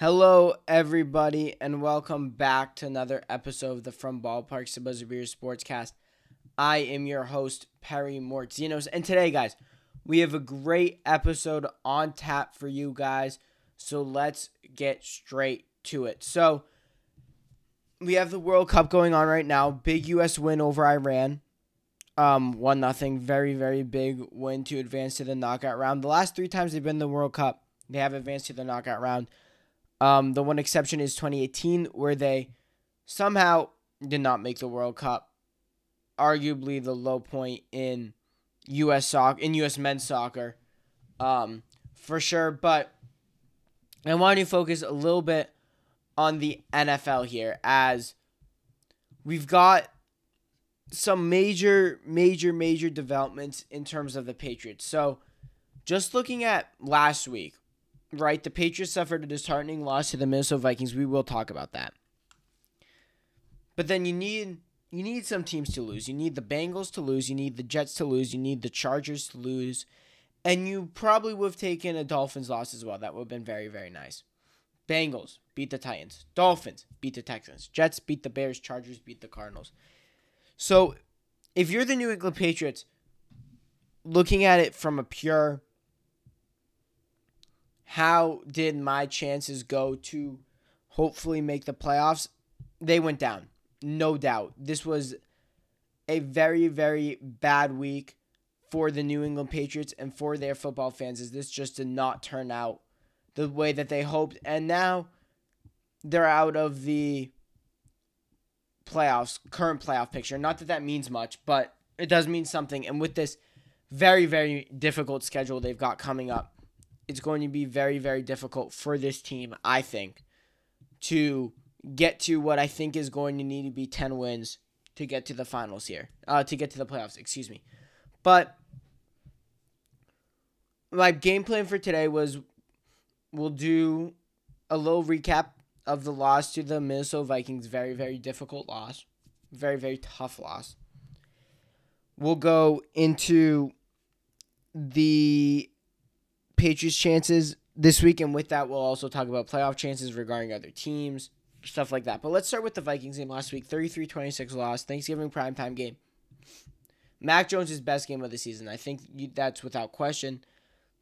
Hello, everybody, and welcome back to another episode of the From Ballpark to Buzzer Beer Sportscast. I am your host, Perry Mortzinos, and today, guys, we have a great episode on tap for you guys. So let's get straight to it. So we have the World Cup going on right now. Big U.S. win over Iran. Um, one nothing. Very very big win to advance to the knockout round. The last three times they've been in the World Cup, they have advanced to the knockout round. Um, the one exception is 2018, where they somehow did not make the World Cup. Arguably the low point in U.S. soccer, in U.S. men's soccer, um, for sure. But I want to focus a little bit on the NFL here, as we've got some major, major, major developments in terms of the Patriots. So, just looking at last week, right? The Patriots suffered a disheartening loss to the Minnesota Vikings. We will talk about that. But then you need you need some teams to lose. You need the Bengals to lose. You need the Jets to lose. You need the Chargers to lose. And you probably would have taken a Dolphins loss as well. That would have been very, very nice. Bengals beat the Titans. Dolphins beat the Texans. Jets beat the Bears. Chargers beat the Cardinals. So if you're the New England Patriots, looking at it from a pure how did my chances go to hopefully make the playoffs? They went down. No doubt. This was a very, very bad week for the New England Patriots and for their football fans, as this just did not turn out the way that they hoped. And now they're out of the playoffs, current playoff picture. Not that that means much, but it does mean something. And with this very, very difficult schedule they've got coming up, it's going to be very, very difficult for this team, I think, to get to what I think is going to need to be 10 wins to get to the finals here, uh, to get to the playoffs, excuse me. But my game plan for today was we'll do a little recap of the loss to the Minnesota Vikings. Very, very difficult loss. Very, very tough loss. We'll go into the Patriots' chances this week, and with that, we'll also talk about playoff chances regarding other teams, stuff like that. But let's start with the Vikings game last week 33 26 loss, Thanksgiving primetime game. Mac Jones' best game of the season. I think that's without question.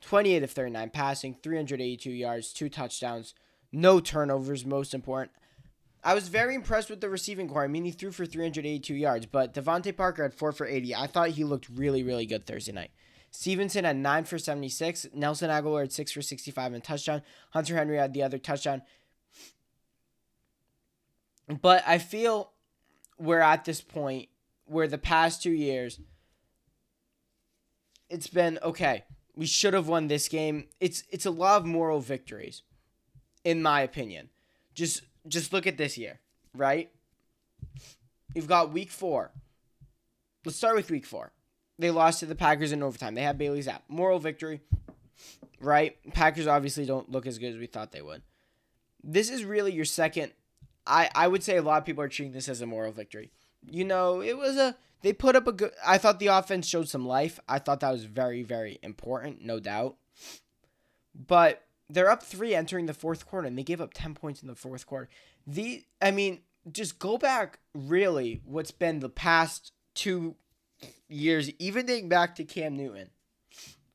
28 of 39 passing, 382 yards, two touchdowns, no turnovers, most important. I was very impressed with the receiving corps. I mean, he threw for 382 yards, but DeVante Parker had 4 for 80. I thought he looked really, really good Thursday night. Stevenson had 9 for 76. Nelson Agholor had 6 for 65 and touchdown. Hunter Henry had the other touchdown. But I feel we're at this point where the past two years, it's been okay. We should have won this game. It's it's a lot of moral victories, in my opinion. Just just look at this year, right? You've got week four. Let's start with week four. They lost to the Packers in overtime. They had Bailey Zappe. Moral victory, right? Packers obviously don't look as good as we thought they would. This is really your second. I, I would say a lot of people are treating this as a moral victory. You know, it was a. They put up a good. I thought the offense showed some life. I thought that was very, very important, no doubt. But they're up three entering the fourth quarter, and they gave up 10 points in the fourth quarter. The, I mean, just go back really what's been the past two years, even dating back to Cam Newton,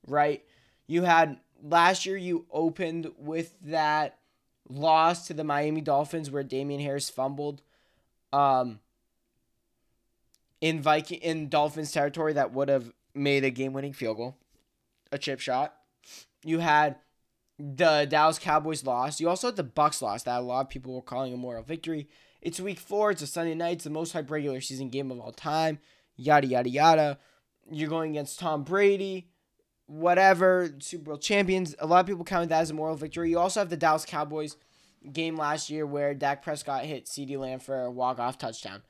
right? You had last year, you opened with that loss to the Miami Dolphins where Damien Harris fumbled um, in Viking in Dolphins territory that would have made a game-winning field goal, a chip shot. You had the Dallas Cowboys loss. You also had the Bucs loss that a lot of people were calling a moral victory. It's week four. It's a Sunday night. It's the most hype regular season game of all time yada yada yada. You're going against Tom Brady, whatever, Super Bowl champions. A lot of people count that as a moral victory. You also have the Dallas Cowboys game last year where Dak Prescott hit CeeDee Lamb for a walk-off touchdown.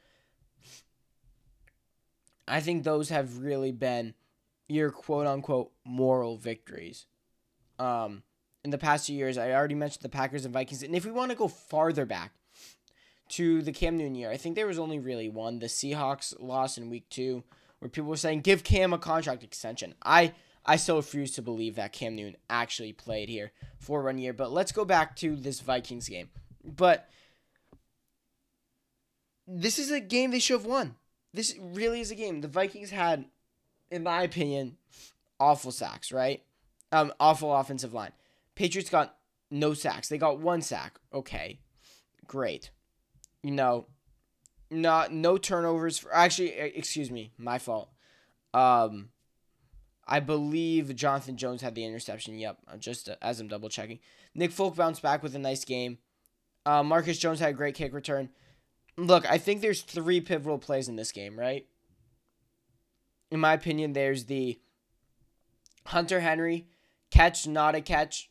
I think those have really been your quote unquote moral victories. Um, in the past two years, I already mentioned the Packers and Vikings. And if we want to go farther back, to the Cam Newton year. I think there was only really one. The Seahawks loss in week two, where people were saying, give Cam a contract extension. I I still refuse to believe that Cam Newton actually played here for one year. But let's go back to this Vikings game. But this is a game they should have won. This really is a game. The Vikings had, in my opinion, awful sacks, right? Um, awful offensive line. Patriots got no sacks. They got one sack. Okay, great. You know, not no turnovers. For, actually, excuse me, my fault. Um, I believe Jonathan Jones had the interception. Yep, just uh, as I'm double checking. Nick Folk bounced back with a nice game. Uh, Marcus Jones had a great kick return. Look, I think there's three pivotal plays in this game, right? In my opinion, there's the Hunter Henry catch, not a catch,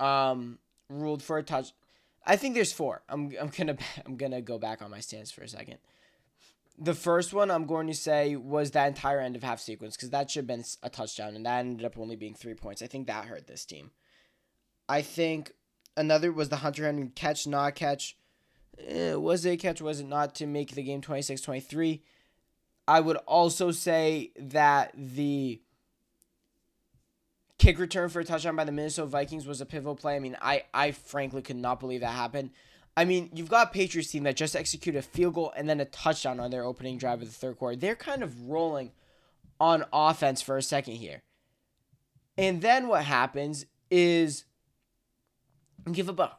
um, ruled for a touch. I think there's four. I'm I'm gonna I'm gonna go back on my stance for a second. The first one I'm going to say was that entire end of half sequence because that should have been a touchdown and that ended up only being three points. I think that hurt this team. I think another was the Hunter Henry catch, not catch. Eh, was it a catch? Was it not to make the game 26 23? I would also say that the kick return for a touchdown by the Minnesota Vikings was a pivotal play. I mean, I, I frankly could not believe that happened. I mean, you've got Patriots team that just executed a field goal and then a touchdown on their opening drive of the third quarter. They're kind of rolling on offense for a second here. And then what happens is give up a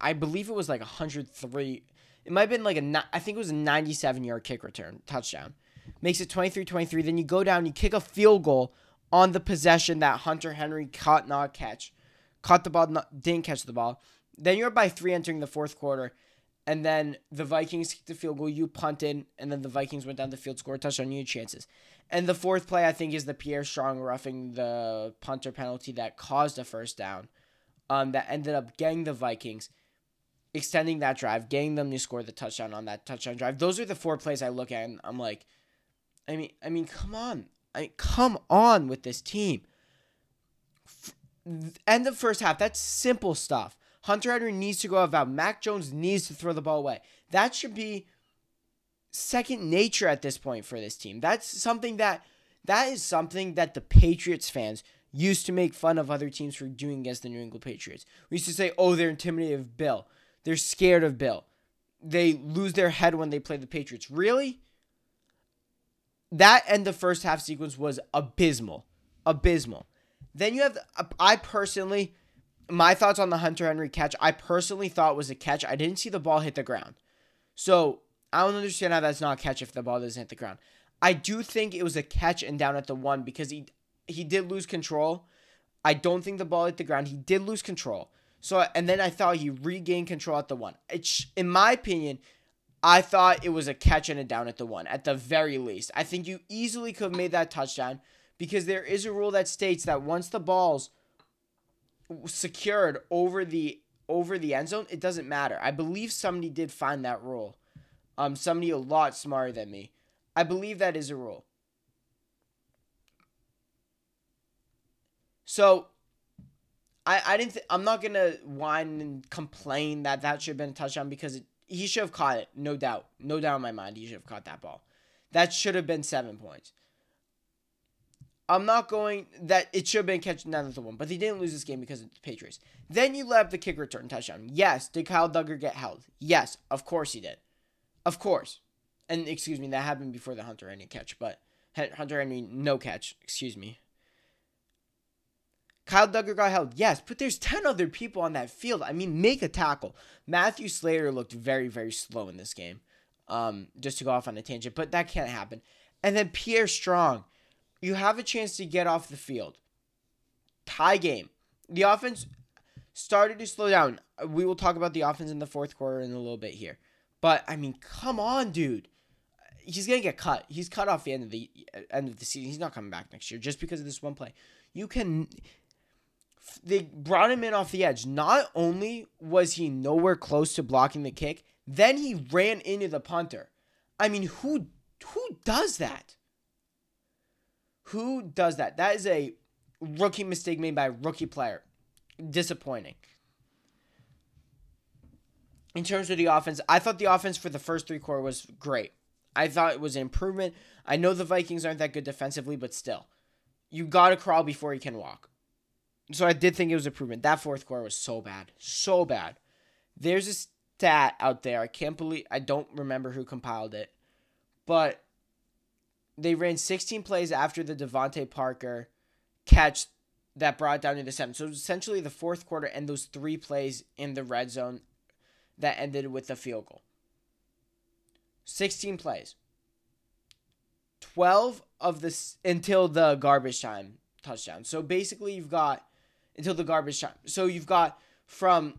I believe it was like 103. It might have been like a, I think it was a 97 yard kick return touchdown. Makes it 23 23. Then you go down, you kick a field goal on the possession that Hunter Henry caught, not catch. Caught the ball, not, didn't catch the ball. Then you're by three entering the fourth quarter. And then the Vikings kicked the field goal, you punted, and then the Vikings went down the field, scored a touchdown, you chances. And the fourth play, I think, is the Pierre Strong roughing the punter penalty that caused a first down um, that ended up getting the Vikings, extending that drive, getting them to score the touchdown on that touchdown drive. Those are the four plays I look at, and I'm like, I mean, I mean, come on, I mean, come on with this team. F- end of first half. That's simple stuff. Hunter Henry needs to go about. Mac Jones needs to throw the ball away. That should be second nature at this point for this team. That's something that that is something that the Patriots fans used to make fun of other teams for doing against the New England Patriots. We used to say, oh, they're intimidated of Bill. They're scared of Bill. They lose their head when they play the Patriots. Really? That and the first half sequence was abysmal. Abysmal. Then you have, I personally, my thoughts on the Hunter Henry catch, I personally thought was a catch. I didn't see the ball hit the ground. So I don't understand how that's not a catch if the ball doesn't hit the ground. I do think it was a catch and down at the one because he he did lose control. I don't think the ball hit the ground. He did lose control. So and then I thought he regained control at the one. It's in my opinion, I thought it was a catch and a down at the one at the very least. I think you easily could have made that touchdown because there is a rule that states that once the ball's secured over the over the end zone, it doesn't matter. I believe somebody did find that rule. Um, somebody a lot smarter than me. I believe that is a rule. So I, I didn't. Th- I'm not gonna whine and complain that that should have been a touchdown because it, he should have caught it, no doubt, no doubt in my mind. He should have caught that ball. That should have been seven points. I'm not going that it should have been down at the one, but they didn't lose this game because of the Patriots. Then you let up the kick return touchdown. Yes, did Kyle Dugger get held? Yes, of course he did. Of course. And excuse me, that happened before the Hunter Henry catch, but Hunter Henry no catch. Excuse me. Kyle Dugger got held. Yes, but there's 10 other people on that field. I mean, make a tackle. Matthew Slater looked very, very slow in this game. Um, just to go off on a tangent, but that can't happen. And then Pierre Strong, you have a chance to get off the field. Tie game. The offense started to slow down. We will talk about the offense in the fourth quarter in a little bit here. But I mean, come on, dude. He's gonna get cut. He's cut off the end of the end of the season. He's not coming back next year just because of this one play. You can they brought him in off the edge. Not only was he nowhere close to blocking the kick, then he ran into the punter. I mean, who who does that? Who does that? That is a rookie mistake made by a rookie player. Disappointing. In terms of the offense, I thought the offense for the first three quarter was great. I thought it was an improvement. I know the Vikings aren't that good defensively, but still you got to crawl before you can walk. So I did think it was improvement. That fourth quarter was so bad. So bad. There's a stat out there. I can't believe I don't remember who compiled it. But they ran 16 plays after the DeVante Parker catch that brought down to the seven. So essentially the fourth quarter and those three plays in the red zone that ended with a field goal. 16 plays. 12 of this until the garbage time touchdown. So basically you've got until the garbage time. So you've got from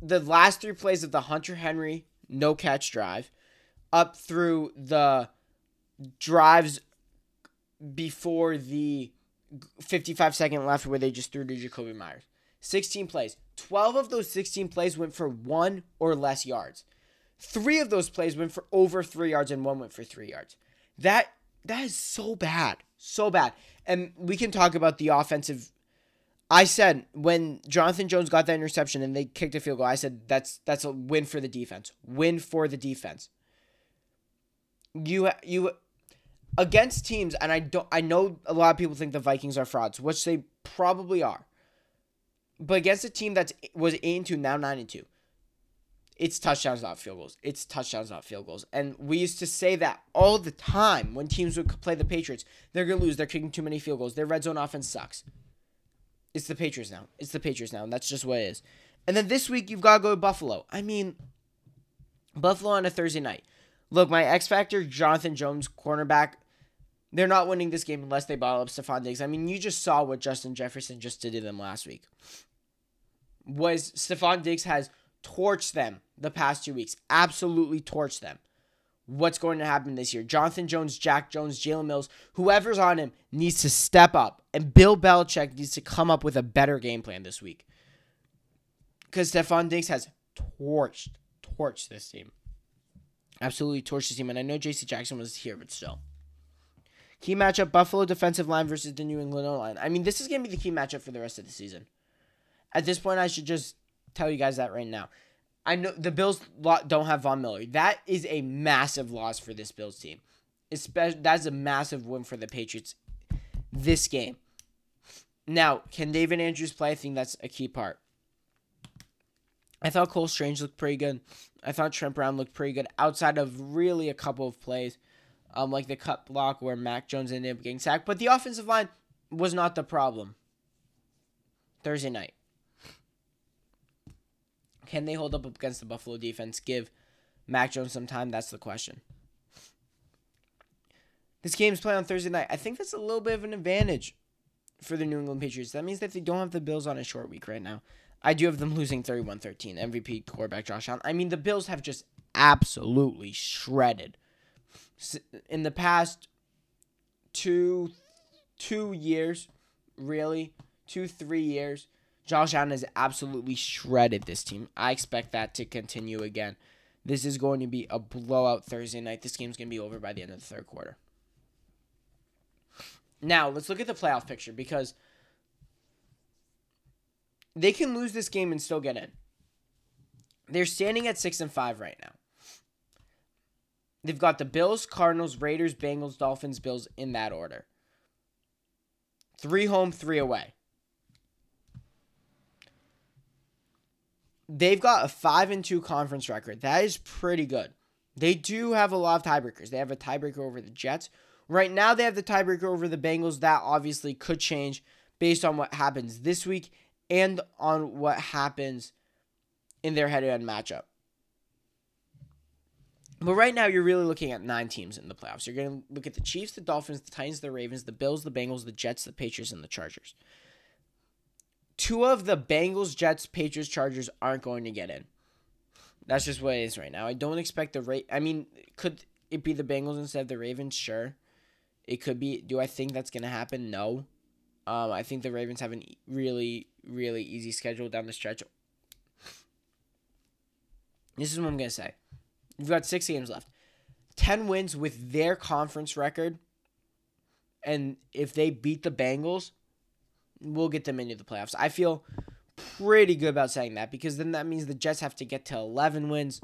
the last three plays of the Hunter Henry no catch drive up through the drives before the 55 second left where they just threw to Jakobi Meyers. 16 plays. 12 of those 16 plays went for one or less yards. Three of those plays went for over three yards and one went for three yards. That that is so bad. So bad. And we can talk about the offensive. I said when Jonathan Jones got that interception and they kicked a field goal, I said that's that's a win for the defense. Win for the defense. You you against teams, and I don't. I know a lot of people think the Vikings are frauds, which they probably are. But against a team that was eight and two, now nine and two, it's touchdowns, not field goals. It's touchdowns, not field goals. And we used to say that all the time when teams would play the Patriots. They're gonna lose. They're kicking too many field goals. Their red zone offense sucks. It's the Patriots now. It's the Patriots now, and that's just what it is. And then this week you've got to go to Buffalo. I mean, Buffalo on a Thursday night. Look, my X factor, Jonathan Jones, cornerback, they're not winning this game unless they bottle up Stefon Diggs. I mean, you just saw what Justin Jefferson just did to them last week. Was Stefon Diggs has torched them the past two weeks. Absolutely torched them. What's going to happen this year? Jonathan Jones, Jack Jones, Jalen Mills, whoever's on him needs to step up. And Bill Belichick needs to come up with a better game plan this week. Because Stefon Diggs has torched, torched this team. Absolutely torched this team. And I know JC Jackson was here, but still. Key matchup Buffalo defensive line versus the New England O line. I mean, this is going to be the key matchup for the rest of the season. At this point, I should just tell you guys that right now. I know the Bills don't have Von Miller. That is a massive loss for this Bills team. Especially, that's a massive win for the Patriots this game. Now, can David Andrews play? I think that's a key part. I thought Cole Strange looked pretty good. I thought Trent Brown looked pretty good outside of really a couple of plays um, like the cut block where Mac Jones ended up getting sacked. But the offensive line was not the problem. Thursday night. Can they hold up against the Buffalo defense? Give Mac Jones some time? That's the question. This game's played on Thursday night. I think that's a little bit of an advantage for the New England Patriots. That means that they don't have the Bills on a short week right now. I do have them losing 31 13. MVP quarterback Josh Allen. I mean, the Bills have just absolutely shredded in the past two two years, really two three years, Josh Allen has absolutely shredded this team. I expect that to continue again. This is going to be a blowout Thursday night. This game's going to be over by the end of the third quarter. Now, let's look at the playoff picture because they can lose this game and still get in. They're standing at 6 and 5 right now. They've got the Bills, Cardinals, Raiders, Bengals, Dolphins, Bills in that order. Three home, three away. They've got a five and two conference record. That is pretty good. They do have a lot of tiebreakers. They have a tiebreaker over the Jets. Right now, they have the tiebreaker over the Bengals. That obviously could change based on what happens this week and on what happens in their head-to-head matchup. But right now, you're really looking at nine teams in the playoffs. You're going to look at the Chiefs, the Dolphins, the Titans, the Ravens, the Bills, the Bengals, the Jets, the Patriots, and the Chargers. Two of the Bengals, Jets, Patriots, Chargers aren't going to get in. That's just what it is right now. I don't expect the rate. I mean, could it be the Bengals instead of the Ravens? Sure. It could be. Do I think that's going to happen? No. Um, I think the Ravens have a really, really easy schedule down the stretch. This is what I'm going to say. You've got six games left. 10 wins with their conference record. And if they beat the Bengals, we'll get them into the playoffs. I feel pretty good about saying that because then that means the Jets have to get to 11 wins.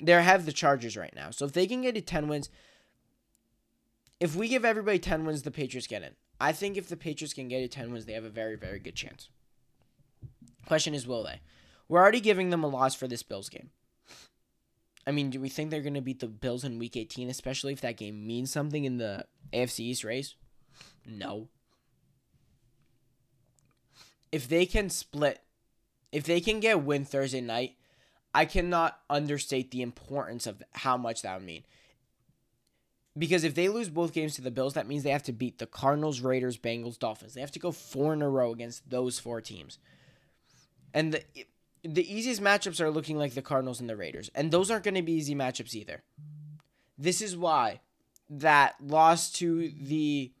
They have the Chargers right now. So if they can get to 10 wins, if we give everybody 10 wins, the Patriots get in. I think if the Patriots can get to 10 wins, they have a very, very good chance. Question is, will they? We're already giving them a loss for this Bills game. I mean, do we think they're going to beat the Bills in week 18, especially if that game means something in the AFC East race? No. If they can split, if they can get win Thursday night, I cannot understate the importance of how much that would mean. Because if they lose both games to the Bills, that means they have to beat the Cardinals, Raiders, Bengals, Dolphins. They have to go four in a row against those four teams. And the the easiest matchups are looking like the Cardinals and the Raiders. And those aren't going to be easy matchups either. This is why that loss to the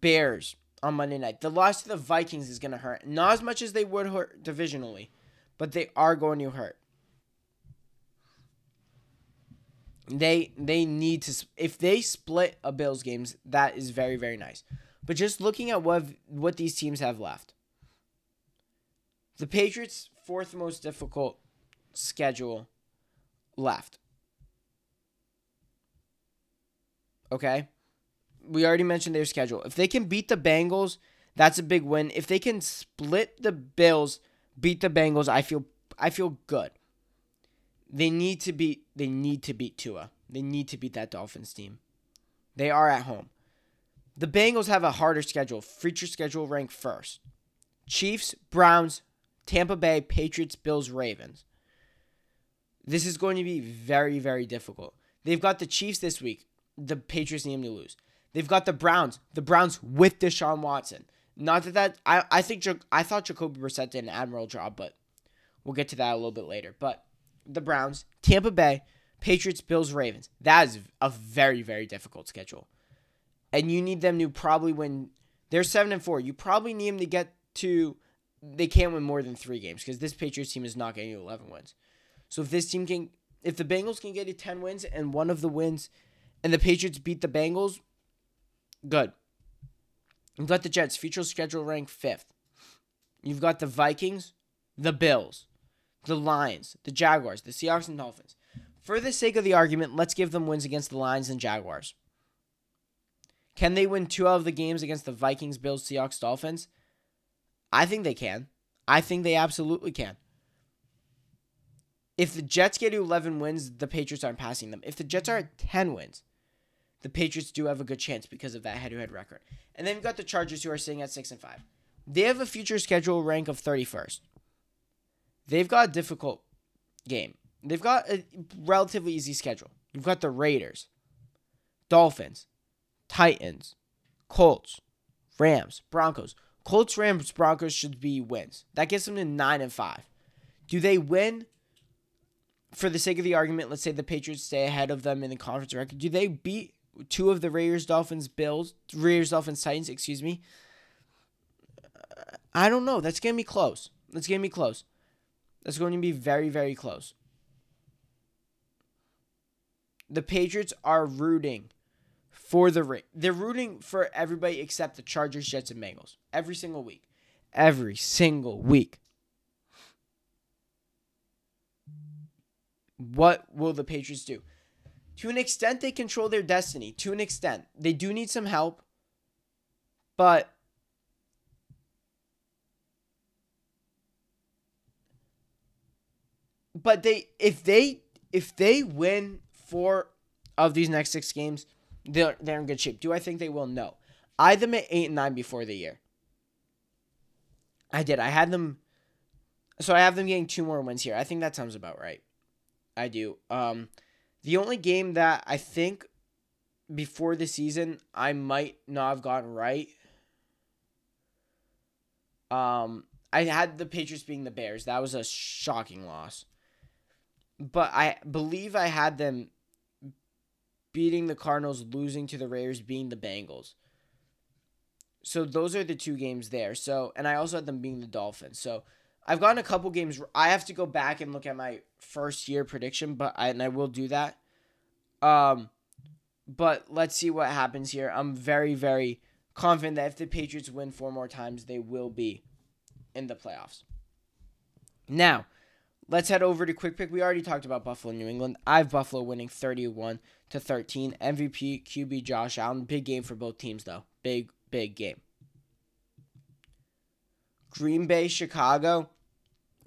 Bears on Monday night, the loss to the Vikings is going to hurt. Not as much as they would hurt divisionally, but they are going to hurt. They they need to if they split a Bills games, that is very very nice. But just looking at what what these teams have left. The Patriots fourth most difficult schedule left. Okay? We already mentioned their schedule. If they can beat the Bengals, that's a big win. If they can split the Bills, beat the Bengals, I feel I feel good. They need to beat they need to beat Tua. They need to beat that Dolphins team. They are at home. The Bengals have a harder schedule. Future schedule rank first. Chiefs, Browns, Tampa Bay, Patriots, Bills, Ravens. This is going to be very, very difficult. They've got the Chiefs this week. The Patriots need them to lose. They've got the Browns. The Browns with Deshaun Watson. Not that that I I think I thought Jacoby Brissett did an admirable job, but we'll get to that a little bit later. But the Browns, Tampa Bay, Patriots, Bills, Ravens. That is a very very difficult schedule, and you need them to probably win. They're seven and four. You probably need them to get to. They can't win more than three games because this Patriots team is not getting you eleven wins. So if this team can, if the Bengals can get to ten wins and one of the wins, and the Patriots beat the Bengals, good. You've got the Jets, future schedule rank fifth. You've got the Vikings, the Bills, the Lions, the Jaguars, the Seahawks, and Dolphins. For the sake of the argument, let's give them wins against the Lions and Jaguars. Can they win two out of the games against the Vikings, Bills, Seahawks, Dolphins? I think they can. I think they absolutely can. If the Jets get to 11 wins, the Patriots aren't passing them. If the Jets are at 10 wins, the Patriots do have a good chance because of that head-to-head record. And then you've got the Chargers who are sitting at 6 and 5. They have a future schedule rank of 31st. They've got a difficult game. They've got a relatively easy schedule. You've got the Raiders, Dolphins, Titans, Colts, Rams, Broncos. Colts, Rams, Broncos should be wins. That gets them to 9 and 5. Do they win? For the sake of the argument, let's say the Patriots stay ahead of them in the conference record. Do they beat two of the Raiders, Dolphins, Bills, Raiders, Dolphins, Titans, excuse me? Uh, I don't know. That's going to be close. That's going to be close. That's going to be very, very close. The Patriots are rooting for the they're rooting for everybody except the Chargers, Jets, and Bengals every single week, every single week. What will the Patriots do? To an extent, they control their destiny. To an extent, they do need some help, but but they if they if they win four of these next six games, they're they're in good shape. Do I think they will? No. I had them at eight and nine before the year. I did. I had them. So I have them getting two more wins here. I think that sounds about right. I do. Um, the only game that I think before the season I might not have gotten right. Um, I had the Patriots being the Bears. That was a shocking loss. But I believe I had them beating the Cardinals, losing to the Raiders, being the Bengals. So those are the two games there. So and I also had them being the Dolphins. So I've gotten a couple games. I have to go back and look at my first year prediction, but I and I will do that. Um, but let's see what happens here. I'm very very confident that if the Patriots win four more times, they will be in the playoffs. Now, let's head over to quick pick. We already talked about Buffalo, New England. I have Buffalo winning 31 to 13. MVP QB Josh Allen. Big game for both teams though. big, big game. Green Bay, Chicago.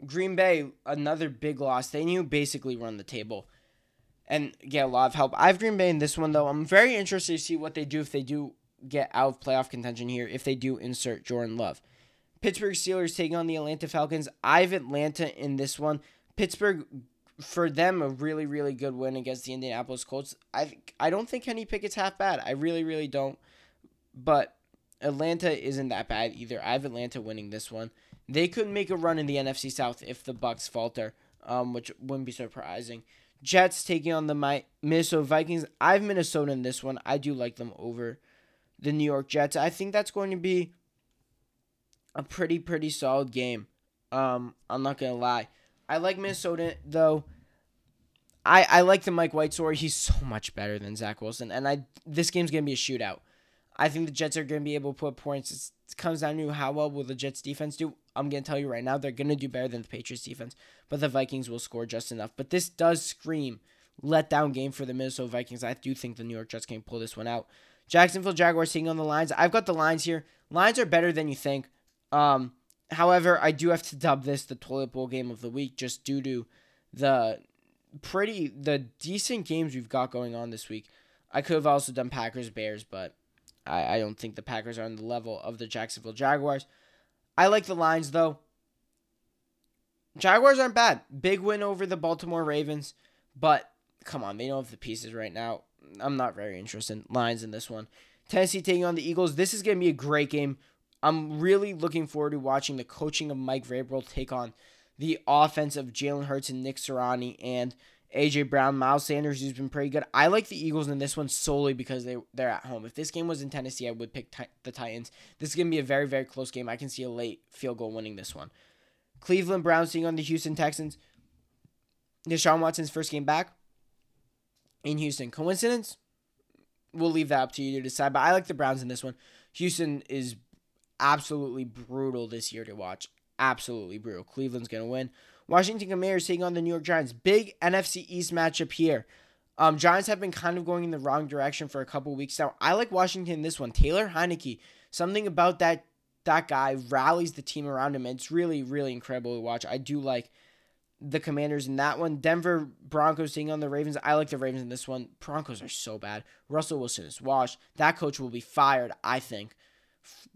Green Bay, another big loss. They knew basically run the table and get a lot of help. I have Green Bay in this one, though. I'm very interested to see what they do if they do get out of playoff contention here, if they do insert Jordan Love. Pittsburgh Steelers taking on the Atlanta Falcons. I have Atlanta in this one. Pittsburgh, for them, a really, really good win against the Indianapolis Colts. I I don't think Kenny Pickett's half bad. I really, really don't. But Atlanta isn't that bad either. I have Atlanta winning this one. They could make a run in the NFC South if the Bucs falter, um, which wouldn't be surprising. Jets taking on the Minnesota Vikings. I have Minnesota in this one. I do like them over the New York Jets. I think that's going to be a pretty pretty solid game. Um, I'm not gonna lie. I like Minnesota though. I I like the Mike White story. He's so much better than Zach Wilson, and I this game's gonna be a shootout. I think the Jets are gonna be able to put points. Comes down to how well will the Jets defense do. I'm gonna tell you right now, they're gonna do better than the Patriots defense, but the Vikings will score just enough. But this does scream letdown game for the Minnesota Vikings. I do think the New York Jets can pull this one out. Jacksonville Jaguars taking on the Lions. I've got the Lions here. Lions are better than you think. Um, however, I do have to dub this the toilet bowl game of the week just due to the pretty the decent games we've got going on this week. I could have also done Packers Bears, but I, I don't think the Packers are on the level of the Jacksonville Jaguars. I like the Lions though. Jaguars aren't bad. Big win over the Baltimore Ravens, but come on, they don't have the pieces right now. I'm not very interested in Lions in this one. Tennessee taking on the Eagles. This is going to be a great game. I'm really looking forward to watching the coaching of Mike Vrabel take on the offense of Jalen Hurts and Nick Sirianni and AJ Brown, Miles Sanders, who's been pretty good. I like the Eagles in this one solely because they they're at home. If this game was in Tennessee, I would pick t- the Titans. This is gonna be a very very close game. I can see a late field goal winning this one. Cleveland Browns taking on the Houston Texans. Deshaun Watson's first game back in Houston. Coincidence? We'll leave that up to you to decide. But I like the Browns in this one. Houston is absolutely brutal this year to watch. Absolutely brutal. Cleveland's to win. Washington Commanders taking on the New York Giants. Big NFC East matchup here. Um, Giants have been kind of going in the wrong direction for a couple weeks now. I like Washington this one. Taylor Heinicke. Something about that that guy rallies the team around him. It's really, really incredible to watch. I do like the Commanders in that one. Denver Broncos taking on the Ravens. I like the Ravens in this one. Broncos are so bad. Russell Wilson is washed. That coach will be fired, I think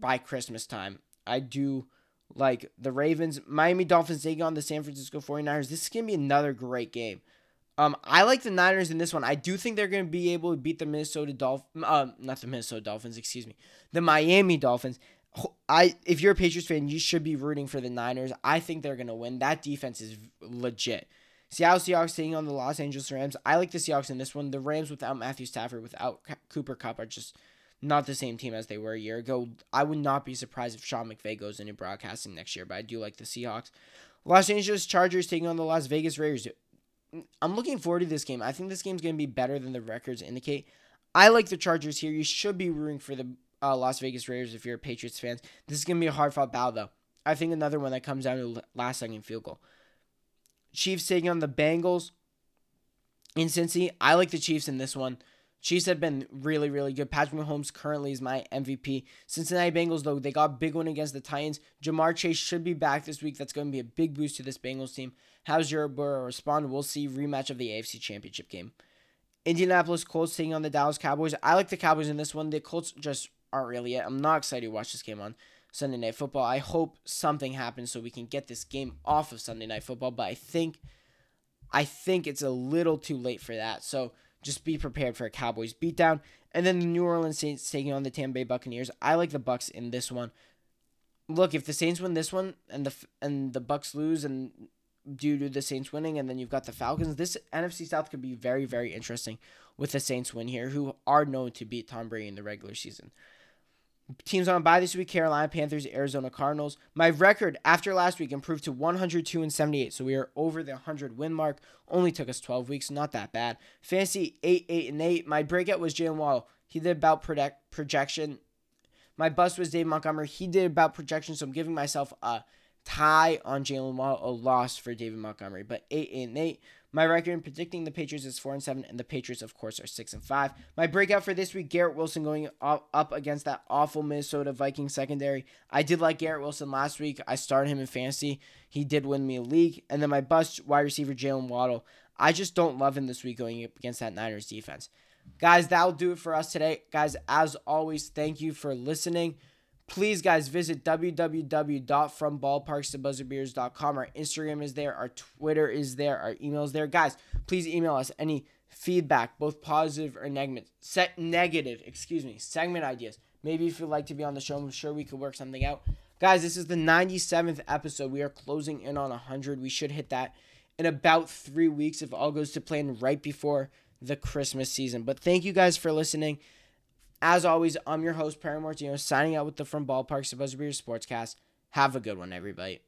by Christmas time. I do like the Ravens. Miami Dolphins taking on the San Francisco 49ers. This is going to be another great game. Um, I like the Niners in this one. I do think they're going to be able to beat the Minnesota Dolphins. Uh, not the Minnesota Dolphins, excuse me. The Miami Dolphins. I if you're a Patriots fan, you should be rooting for the Niners. I think they're going to win. That defense is legit. Seattle Seahawks taking on the Los Angeles Rams. I like the Seahawks in this one. The Rams without Matthew Stafford, without Cooper Kupp, are just not the same team as they were a year ago. I would not be surprised if Sean McVay goes into broadcasting next year, but I do like the Seahawks. Los Angeles Chargers taking on the Las Vegas Raiders. I'm looking forward to this game. I think this game's going to be better than the records indicate. I like the Chargers here. You should be rooting for the uh, Las Vegas Raiders if you're a Patriots fan. This is going to be a hard fought battle, though. I think another one that comes down to last second field goal. Chiefs taking on the Bengals in Cincy. I like the Chiefs in this one. Chiefs have been really, really good. Patrick Mahomes currently is my MVP. Cincinnati Bengals, though, they got a big one against the Titans. Ja'Marr Chase should be back this week. That's going to be a big boost to this Bengals team. How's Joe Burrow respond? We'll see. Rematch of the AFC Championship game. Indianapolis Colts taking on the Dallas Cowboys. I like the Cowboys in this one. The Colts just aren't really it. I'm not excited to watch this game on Sunday Night Football. I hope something happens so we can get this game off of Sunday Night Football, but I think I think it's a little too late for that. So just be prepared for a Cowboys beatdown. And then the New Orleans Saints taking on the Tampa Bay Buccaneers. I like the Bucs in this one. Look, if the Saints win this one and the and the Bucs lose and due to the Saints winning and then you've got the Falcons, this NFC South could be very very interesting with the Saints win here who are known to beat Tom Brady in the regular season. Teams on bye this week: Carolina Panthers, Arizona Cardinals. My record after last week improved to 102 and 78, so we are over the 100 win mark. Only took us 12 weeks, not that bad. Fantasy 8, 8 and 8. My breakout was Jaylen Waddle. He did about project projection. My bust was Dave Montgomery. He did about projection, so I'm giving myself a tie on Jaylen Waddle, a loss for David Montgomery. But 8, 8 and 8. My record in predicting the Patriots is four and seven, and the Patriots, of course, are six and five. My breakout for this week: Garrett Wilson going up against that awful Minnesota Vikings secondary. I did like Garrett Wilson last week. I started him in fantasy. He did win me a league, and then my bust wide receiver Jaylen Waddle. I just don't love him this week going up against that Niners defense. Guys, that'll do it for us today. Guys, as always, thank you for listening. Please, guys, visit www.fromballparkstobuzzerbeers.com. Our Instagram is there, our Twitter is there, our email is there. Guys, please email us any feedback, both positive or negative. Set negative, excuse me, segment ideas. Maybe if you'd like to be on the show, I'm sure we could work something out. Guys, this is the 97th episode. We are closing in on 100. We should hit that in about three weeks if all goes to plan right before the Christmas season. But thank you guys for listening. As always, I'm your host, Perry Martino, signing out with the From Ballparks to Buzzer Beer Sportscast. Have a good one, everybody.